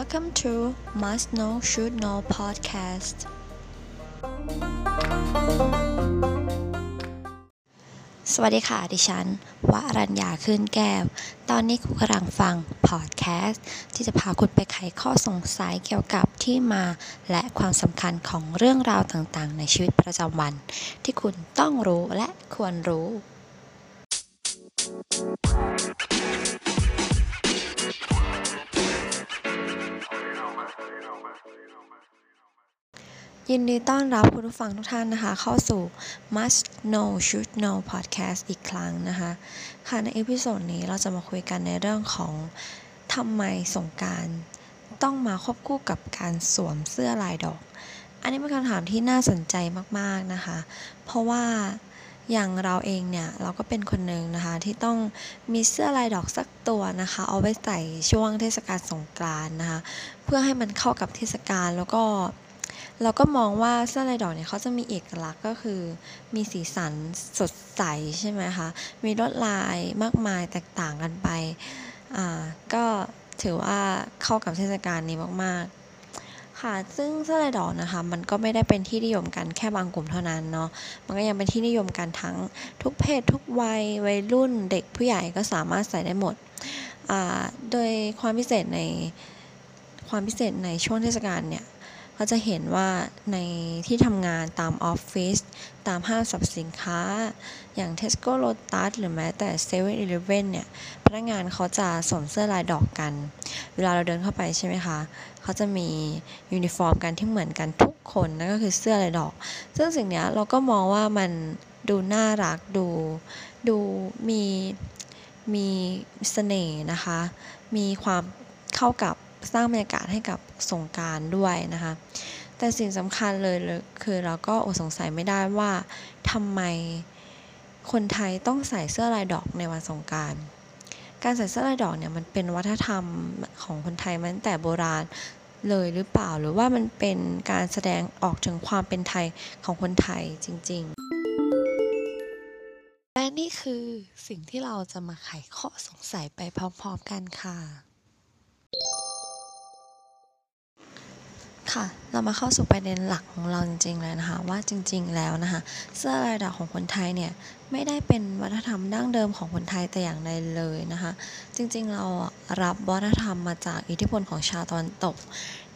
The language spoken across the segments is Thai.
Welcome to Must Know Should Know Podcast สวัสดีค่ะ ดิฉันวรัญญาขึ้นแก้ว ตอนนี้คุณกำลังฟังพอดแคสต์ที่จะพาคุณไปไขข้อสงสัยเกี่ยวกับที่มา และความสำคัญของเรื่องราวต่างๆ ในชีวิตประจำวัน ที่คุณต้องรู้และควรรู้ ยินดีต้อนรับคุณผู้ฟังทุกท่านนะคะ เข้าสู่ Must Know Should Know Podcast อีกครั้งนะคะ ค่ะใน episode นี้เราจะมาคุยกันในเรื่องของทำไมสงกรานต์ต้องมาควบคู่กับการสวมเสื้อลายดอก อันนี้เป็นคำถามที่น่าสนใจมากๆนะคะ เพราะว่าอย่างเราเองเนี่ยเราก็เป็นคนหนึ่งนะคะที่ต้องมีเสื้อลายดอกสักตัวนะคะ เอาไว้ใส่ช่วงเทศกาลสงกรานต์นะคะ เพื่อให้มันเข้ากับเทศกาลแล้วก็เเราก็มองว่าเสื้อลายดอกเนี่ยเขาจะมีเอกลักษณ์ก็คือมีสีสันสดใสใช่ไหมคะ มีลวดลายมากมายแตกต่างกันไป อ่า ก็ถือว่าเข้ากับเทศกาลนี้มากๆ ค่ะ ซึ่งเสื้อลายดอกนะคะ มันก็ไม่ได้เป็นที่นิยมกันแค่บางกลุ่มเท่านั้นเนาะ มันก็ยังเป็นที่นิยมกันทั้งทุกเพศทุกวัย วัยรุ่นเด็กผู้ใหญ่ก็สามารถใส่ได้หมด อ่า โดยความพิเศษในความพิเศษในช่วงเทศกาลเนี่ย ก็จะเห็นว่าในที่ทำงานตามออฟฟิศตามห้างสรรพสินค้า อย่าง Tesco Lotus หรือแม้แต่7 e เ e ่ e อเนี่ย พนักงานเขาจะสวมเสื้อลายดอกกัน เวลาเราเดินเข้าไปใช่ไหมคะ เขาจะมียูนิฟอร์มกันที่เหมือนกันทุกคนนั่นก็คือเสื้อลายดอก ซึ่งสิ่งนี้เราก็มองว่ามันดูน่ารักดู ดูมีมีเสน่ห์นะคะ มีความเข้ากับ สร้างบรรยากาศให้กับสงการด้วยนะคะ แต่สิ่งสำคัญเลยคือเราก็อดสงสัยไม่ได้ว่าทำไมคนไทยต้องใส่เสื้อลายดอกในวันสงการการใส่เสื้อลายดอกเนี่ยมันเป็นวัฒนธรรมของคนไทยมาตั้งแต่โบราณเลยหรือเปล่าหรือว่ามันเป็นการแสดงออกถึงความเป็นไทยของคนไทยจริง ๆ และนี่คือสิ่งที่เราจะมาไขข้อสงสัยไปพร้อม ๆ กันค่ะ ค่ะ เรามาเข้าสู่ประเด็นหลักของเราจริงๆเลยนะคะ ว่าจริง ๆ แล้วนะคะ เสื้อลายดอกของคนไทยเนี่ยไม่ได้เป็นวัฒนธรรมดั้งเดิมของคนไทยแต่อย่างใดเลยนะคะ จริงๆ เรารับวัฒนธรรมมาจากอิทธิพลของชาวตะวันตก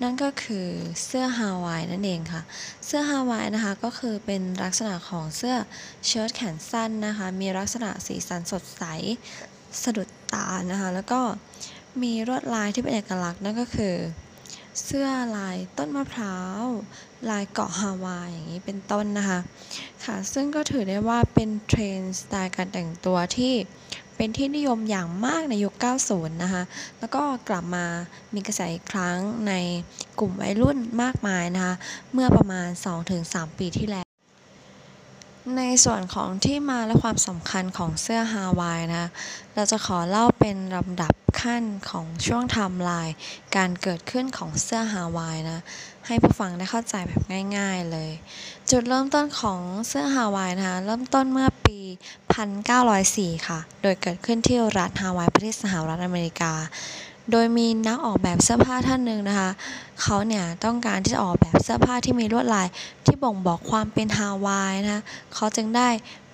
นั่นก็คือเสื้อฮาวายนั่นเองค่ะ เสื้อฮาวายนะคะก็คือเป็นลักษณะของเสื้อเชิ้ตแขนสั้นนะคะ มีลักษณะสีสันสดใสสะดุดตานะคะ แล้วก็มีลวดลายที่เป็นเอกลักษณ์นั่นก็คือ เสื้อลายต้นมะพร้าว ลายเกาะฮาวายอย่างนี้เป็นต้นนะคะ ค่ะ ซึ่งก็ถือได้ว่าเป็นเทรนด์สไตล์การแต่งตัวที่เป็นที่นิยมอย่างมากในยุค 90 นะคะ แล้วก็กลับมามีกระแสอีกครั้งในกลุ่มวัยรุ่นมากมายนะคะ เมื่อประมาณ 2-3 ปีที่แล้ว ในส่วนของที่มาและความสำคัญของเสื้อฮาวายนะ เราจะขอเล่าเป็นลำดับขั้นของช่วงไทม์ไลน์การเกิดขึ้นของเสื้อฮาวายนะ ให้ผู้ฟังได้เข้าใจแบบง่าย ๆเลย จุดเริ่มต้นของเสื้อฮาวายนะคะ เริ่มต้นเมื่อปี 1904 ค่ะ โดยเกิดขึ้นที่รัฐฮาวายประเทศสหรัฐอเมริกา โดยมีนักออกแบบเสื้อผ้าท่านหนึ่งนะคะ เขาเนี่ยต้องการที่จะออกแบบเสื้อผ้าที่มีลวดลาย ที่บ่งบอกความเป็นฮาวายนะคะเขาจึงได้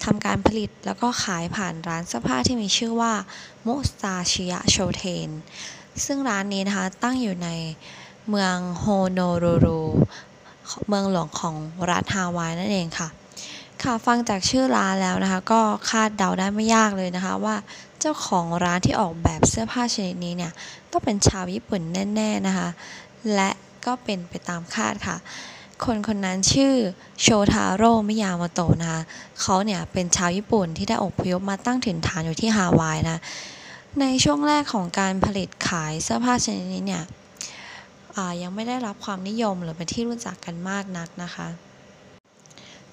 ทำการผลิตแล้วก็ขายผ่านร้านเสื้อผ้าที่มีชื่อว่ามุสตาชิยะโชเทน ซึ่งร้านนี้นะคะตั้งอยู่ในเมืองโฮโนรูรูเมืองหลวงของรัฐฮาวายนั่นเองค่ะค่ะฟังจากชื่อร้านแล้วนะคะ ก็คาดเดาได้ไม่ยากเลยนะคะว่า จ้าของร้านที่ออกแบบเสื้อผ้าชนิดนี้เนี่ยต้องเป็นชาวญี่ปุ่นแน่ๆนะคะ และก็เป็นไปตามคาดค่ะ คนคนนั้นชื่อโชทาโร่มิยาโมโตะนะคะเขาเนี่ยเป็นชาวญี่ปุ่นที่ได้อพยพมาตั้งถิ่นฐานอยู่ที่ฮาวายนะ ในช่วงแรกของการผลิตขายเสื้อผ้าชนิดนี้เนี่ยยังไม่ได้รับความนิยมหรือเป็นที่รู้จักกันมากนักนะคะ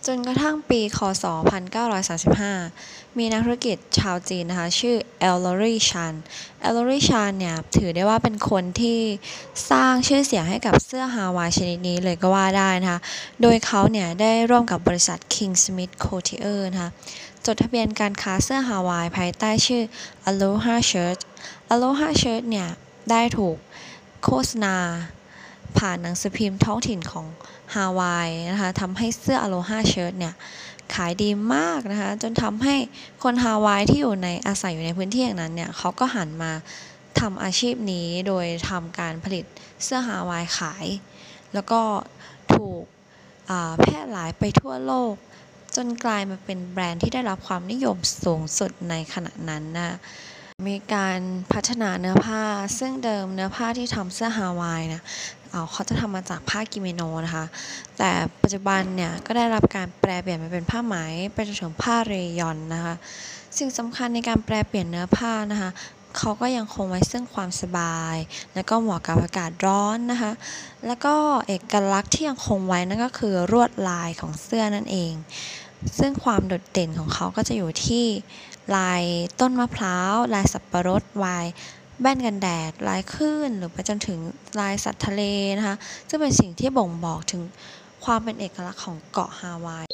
จนกระทั่งปีคศ 1935 มีนักธุรกิจชาวจีนนะคะ ชื่อ Ellery Chun Ellery Chun เนี่ยถือได้ว่าเป็นคนที่สร้างชื่อเสียงให้กับเสื้อฮาวายชนิดนี้เลยก็ว่าได้นะคะ โดยเขาเนี่ยได้ร่วมกับบริษัท King Smith Couture นะคะจดทะเบียนการค้าเสื้อฮาวายภายใต้ชื่อ Aloha Shirt Aloha Shirt เนี่ยได้ถูกโฆษณา ผ่านหนังสือพิมพ์ท้องถิ่นของฮาวายนะคะทำให้เสื้อ Aloha Shirt เนี่ยขายดีมากนะคะจนทำให้คนฮาวายที่อยู่ในอาศัยอยู่ในพื้นที่อย่างนั้นเนี่ยเขาก็หันมาทำอาชีพนี้โดยทำการผลิตเสื้อฮาวายขาย แล้วก็ถูกแพร่หลายไปทั่วโลก จนกลายมาเป็นแบรนด์ที่ได้รับความนิยมสูงสุดในขณะนั้นนะมีการพัฒนาเนื้อผ้า ซึ่งเดิมเนื้อผ้าที่ทำเสื้อฮาวายนะ เขาจะทำมาจากผ้ากิเมโนนะคะ แต่ปัจจุบันเนี่ยก็ได้รับการแปลเปลี่ยนมาเป็นผ้าไหมไปจนถึงผ้าเรยอนนะคะ สิ่งสำคัญในการแปลเปลี่ยนเนื้อผ้านะคะเขาก็ยังคงไว้ซึ่งความสบาย และก็เหมาะกับอากาศร้อนนะคะ แล้วก็เอกลักษณ์ที่ยังคงไว้นั่นก็คือรวดลายของเสื้อนั่นเอง ซึ่งความโดดเด่นของเขาก็จะอยู่ที่ลายต้นมะพร้าว ลายสับปะรดวาย แว่นกันแดดลายคลื่นหรือไปจนถึงลายสัตว์ทะเลนะคะซึ่งเป็นสิ่งที่บ่งบอกถึงความเป็นเอกลักษณ์ของเกาะฮาวาย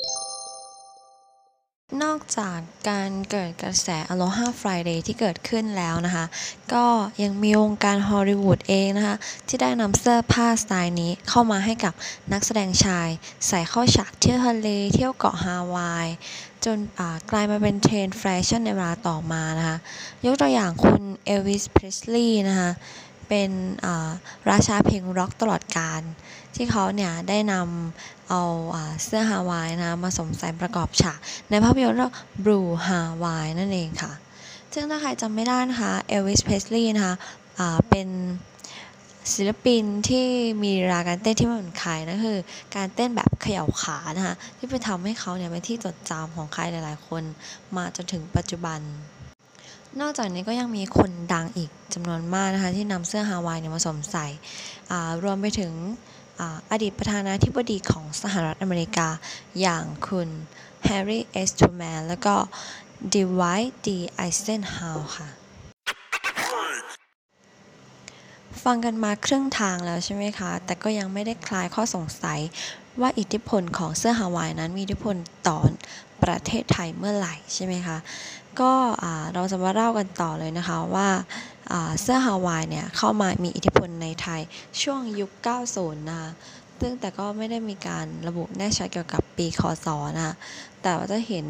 นอกจากการเกิดกระแส Aloha Friday ที่เกิดขึ้นแล้วนะคะ ก็ยังมีวงการฮอลลีวูดเองนะคะ ที่ได้นำเสื้อผ้าสไตล์นี้เข้ามาให้กับนักแสดงชาย ใส่เข้าฉากเที่ยวทะเลเที่ยวเกาะฮาวาย จนกลายมาเป็นเทรนด์แฟชั่นในเวลาต่อมานะคะ ยกตัวอย่างคุณเอลวิสเพรสลีย์นะคะ เป็นราชาเพลงร็อกตลอดกาลที่เขาเนี่ยได้นำเอาเสื้อฮาวายนะมาสวมใส่ประกอบฉากในภาพยนตร์เรื่อง Blue Hawaii นั่นเองค่ะ ซึ่งถ้าใครจำไม่ได้นะคะเอลวิสเพรสลีย์นะคะเป็นศิลปินที่มีราการเต้นที่ไม่เหมือนใครนั่นคือ การเต้นแบบเขย่าขานะคะที่ไปทำให้เขาเนี่ยเป็นที่จดจำของใครหลายๆ คนมาจนถึงปัจจุบัน นอกจากนี้ก็ยังมีคนดังอีกจำนวนมากนะคะที่นำเสื้อฮาวายเนี่ยมาสวมใส่รวมไปถึงอดีตประธานาธิบดีของสหรัฐอเมริกาอย่างคุณแฮร์รี่เอสทูแมนแล้วก็ดีไวท์ดีไอเซนฮาวค่ะ ฟังกันมาครึ่งทางแล้วใช่ไหมคะ แต่ก็ยังไม่ได้คลายข้อสงสัยว่าอิทธิพลของเสื้อฮาวายนั้นมีอิทธิพลต่อประเทศไทยเมื่อไหร่ใช่ไหมคะ ก็เราจะมาเล่ากันต่อเลยนะคะว่าเสื้อฮาวายเนี่ยเข้ามามีอิทธิพลในไทยช่วงยุค 90 นะคะซึ่งแต่ก็ไม่ได้มีการระบุแน่ชัดเกี่ยวกับปีคศนะคะแต่ว่าจะเห็น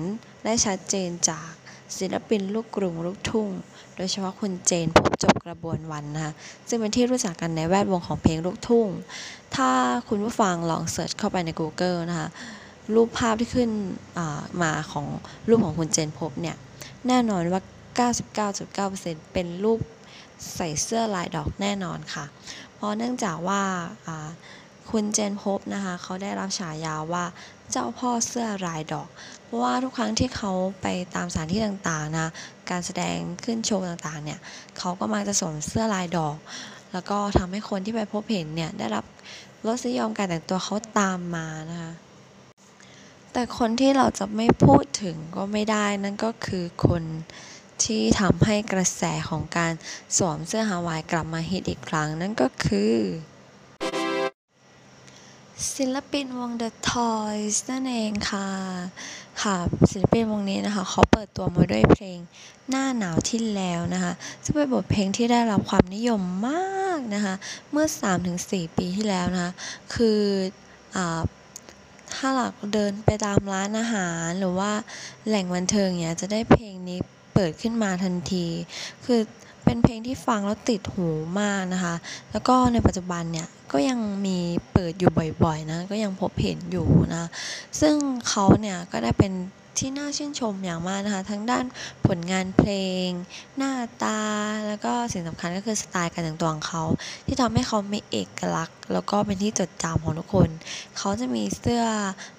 ได้ชัดเจนจากศิลปินลูกกรุงลูกทุ่ง โดยเฉพาะคุณเจนพบจบกระบวนวันนะคะซึ่งเป็นที่รู้จักกันในแวดวงของเพลงลูกทุ่ง ถ้าคุณผู้ฟังลองเสิร์ชเข้าไปใน Google นะคะรูปภาพที่ขึ้นมาของรูปของคุณเจนพบเนี่ย แน่นอนว่า 99.9%เป็นรูปใส่เสื้อลายดอกแน่นอนค่ะ เพราะเนื่องจากว่าคุณเจนพบนะคะเขาได้รับฉายาว่าเจ้าพ่อเสื้อลายดอก เพราะว่าทุกครั้งที่เขาไปตามสถานที่ต่างๆนะการแสดงขึ้นโชว์ต่างๆเนี่ยเขาก็มาจะสวมเสื้อลายดอก แล้วก็ทำให้คนที่ไปพบเห็นเนี่ยได้รับรสนิยมการแต่งตัวเขาตามมานะคะ แต่คนที่เราจะไม่พูดถึงก็ไม่ได้นั่นก็คือคนที่ทำให้กระแสของการสวมเสื้อฮาวายกลับมาฮิตอีกครั้ง นั่นก็คือ ศิลปินวง The Toys นั่นเองค่ะ ค่ะ ศิลปินวงนี้นะคะ เขาเปิดตัวมาด้วยเพลงหน้าหนาวที่แล้วนะคะซึ่งเป็นบทเพลงที่ได้รับความนิยมมากนะคะ เมื่อ 3-4 ปีที่แล้วนะคะ คืออ่า ถ้าหลักเดินไปตามร้านอาหารหรือว่าแหล่งบันเทิงเนี่ยจะได้เพลงนี้เปิดขึ้นมาทันที คือเป็นเพลงที่ฟังแล้วติดหูมากนะคะ แล้วก็ในปัจจุบันเนี่ยก็ยังมีเปิดอยู่บ่อยๆนะ ก็ยังพบเห็นอยู่นะ ซึ่งเขาเนี่ยก็ได้เป็น ที่น่าชื่นชมอย่างมากนะคะ ทั้งด้านผลงานเพลง หน้าตา แล้วก็สิ่งสำคัญก็คือสไตล์การแต่งตัวของเขา ที่ทำให้เขามีเอกลักษณ์ แล้วก็เป็นที่จดจำของทุกคน เขาจะมีเสื้อ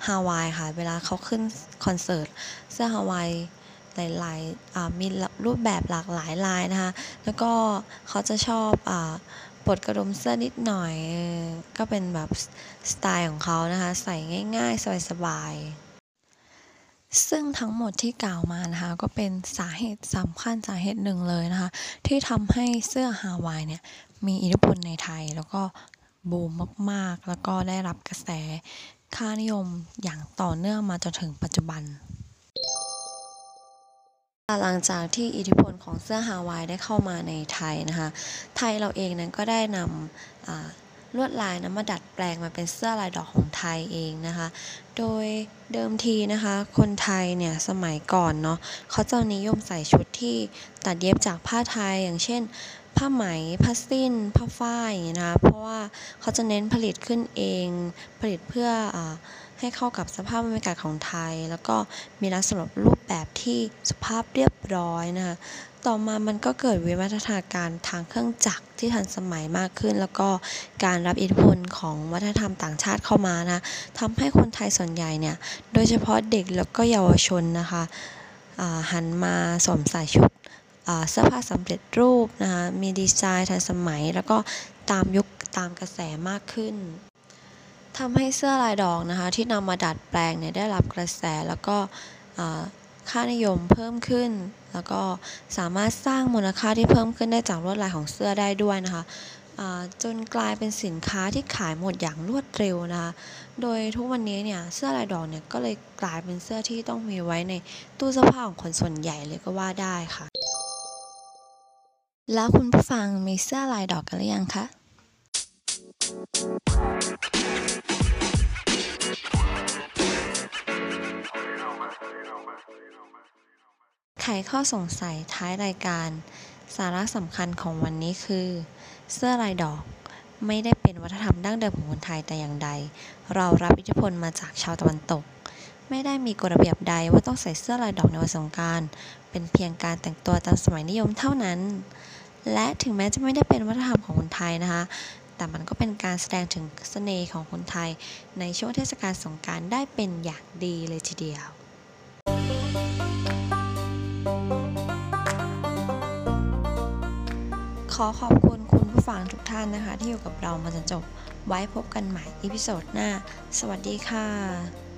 ฮาวายค่ะ เวลาเขาขึ้นคอนเสิร์ต เสื้อฮาวายหลายๆมีรูปแบบหลากหลายลายนะคะ แล้วก็เขาจะชอบปลดกระดุมเสื้อนิดหน่อย ก็เป็นแบบสไตล์ของเขานะคะ ใส่ง่ายๆ สบายๆ ซึ่งทั้งหมดที่กล่าวมานะคะก็เป็นสาเหตุสำคัญสาเหตุหนึ่งเลยนะคะที่ทำให้เสื้อฮาวายเนี่ยมีอิทธิพลในไทยแล้วก็บูมมากๆ แล้วก็ได้รับกระแสค่านิยมอย่างต่อเนื่องมาจนถึงปัจจุบันหลังจากที่อิทธิพลของเสื้อฮาวายได้เข้ามาในไทยนะคะ ไทยเราเองนั้นก็ได้นำ ลวดลายนะมาดัดแปลงมาเป็นเสื้อลายดอกของไทยเองนะคะ โดยเดิมทีนะคะ คนไทยเนี่ยสมัยก่อนเนาะเขาจะนิยมใส่ชุดที่ตัดเย็บจากผ้าไทยอย่างเช่นผ้าไหม ผ้าสิ้น ผ้าฝ้ายอย่างนี้นะคะ เพราะว่าเขาจะเน้นผลิตขึ้นเอง ผลิตเพื่ออให้เข้ากับสภาพบรรยากาศของไทย แล้วก็มีลักษณะรูปแบบที่สุภาพเรียบร้อยนะคะ ต่อมามันก็เกิดวิวัฒนาการทางเครื่องจักรที่ทันสมัยมากขึ้น แล้วก็การรับอิทธิพลของวัฒนธรรมต่างชาติเข้ามานะทำให้คนไทยส่วนใหญ่เนี่ย โดยเฉพาะเด็กแล้วก็เยาวชนนะคะหันมาสวมใส่ชุดเสื้อผ้าสำเร็จรูปนะคะมีดีไซน์ทันสมัย แล้วก็ตามยุคตามกระแสมากขึ้นทำให้เสื้อลายดอกนะคะที่นำมาดัดแปลงเนี่ยได้รับกระแสแล้วก็ ค่านิยมเพิ่มขึ้น แล้วก็สามารถสร้างมูลค่าที่เพิ่มขึ้นได้จากลวดลายของเสื้อได้ด้วยนะคะจนกลายเป็นสินค้าที่ขายหมดอย่างรวดเร็วนะคะโดยทุกวันนี้เนี่ยเสื้อลายดอกเนี่ยก็เลยกลายเป็นเสื้อที่ต้องมีไว้ในตู้เสื้อผ้าของคนส่วนใหญ่เลยก็ว่าได้ค่ะ แล้วคุณผู้ฟังมีเสื้อลายดอกกันหรือยังคะ ไขข้อสงสัยท้ายรายการ สาระสำคัญของวันนี้คือ เสื้อลายดอก ไม่ได้เป็นวัฒนธรรมดั้งเดิมของคนไทยแต่อย่างใด เรารับอิทธิพลมาจากชาวตะวันตก ไม่ได้มีกฎระเบียบใดว่าต้องใส่เสื้อลายดอกในวันสงการ เป็นเพียงการแต่งตัวตามสมัยนิยมเท่านั้น และถึงแม้จะไม่ได้เป็นวัฒนธรรมของคนไทยนะคะแต่มันก็เป็นการแสดงถึงเสน่ห์ของคนไทยในช่วงเทศกาลสงการได้เป็นอย่างดีเลยทีเดียว อขอบคุณคุณผู้ฟังทุกท่านนะคะ ที่อยู่กับเรามาจนจบ ไว้พบกันใหม่อีพิโซดหน้า สวัสดีค่ะ